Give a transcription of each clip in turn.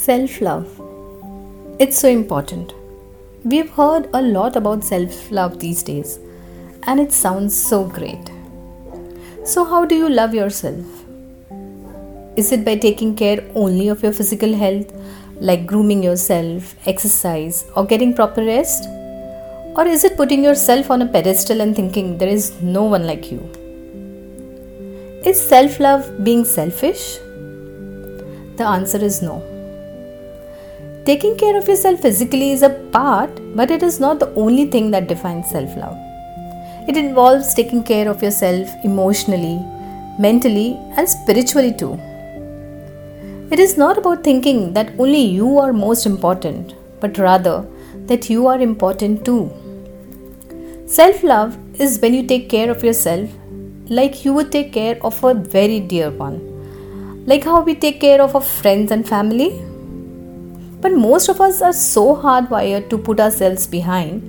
Self love. It's so important. We've heard a lot about self love these days, and it sounds so great. So, how do you love yourself? Is it by taking care only of your physical health, like grooming yourself, exercise, or getting proper rest? Or is it putting yourself on a pedestal and thinking there is no one like you? Is self love being selfish? The answer is no. Taking care of yourself physically is a part, but it is not the only thing that defines self love. It involves taking care of yourself emotionally, mentally, and spiritually too. It is not about thinking that only you are most important, but rather that you are important too. Self love is when you take care of yourself like you would take care of a very dear one like how we take care of our friends and family. But most of us are so hardwired to put ourselves behind,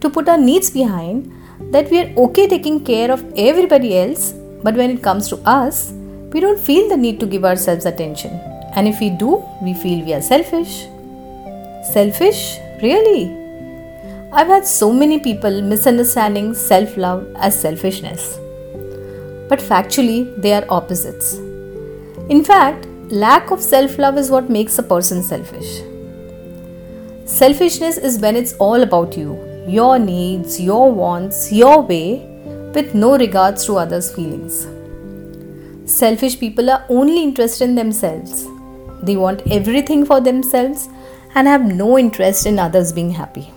to put our needs behind, that we are okay taking care of everybody else, but when it comes to us, we don't feel the need to give ourselves attention. And if we do, we feel we are selfish. Selfish? Really? I've had so many people misunderstanding self love as selfishness. But factually, they are opposites. In fact, lack of self love is what makes a person selfish. Selfishness is when it's all about you, your needs, your wants, your way, with no regards to others' feelings. Selfish people are only interested in themselves. They want everything for themselves and have no interest in others being happy.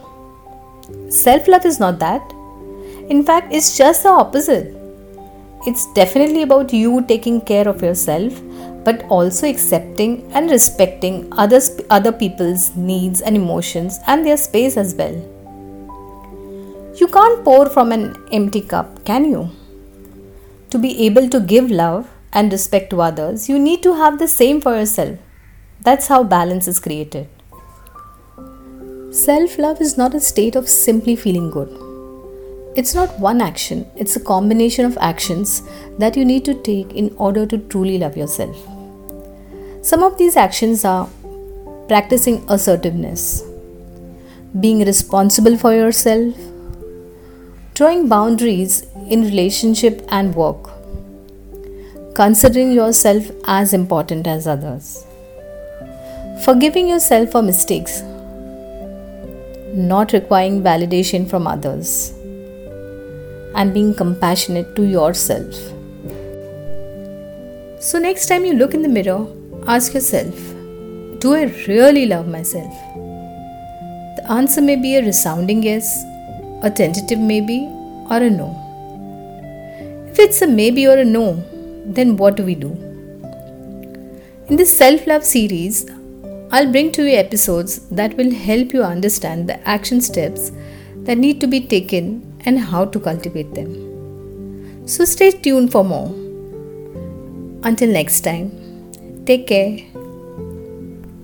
Self love is not that. In fact, it's just the opposite. It's definitely about you taking care of yourself but also accepting and respecting others, other people's needs and emotions and their space as well. You can't pour from an empty cup, can you? To be able to give love and respect to others, you need to have the same for yourself. That's how balance is created. Self love is not a state of simply feeling good. It's not one action, it's a combination of actions that you need to take in order to truly love yourself. Some of these actions are practicing assertiveness, being responsible for yourself, drawing boundaries in relationship and work, considering yourself as important as others, forgiving yourself for mistakes, not requiring validation from others, and being compassionate to yourself. So, next time you look in the mirror, Ask yourself Do I really love myself? The answer may be a resounding yes, a tentative maybe, or a no. If it's a maybe or a no, then what do we do? In this self love series, I'll bring to you episodes that will help you understand the action steps that need to be taken and how to cultivate them. So stay tuned for more. Until next time. Take care.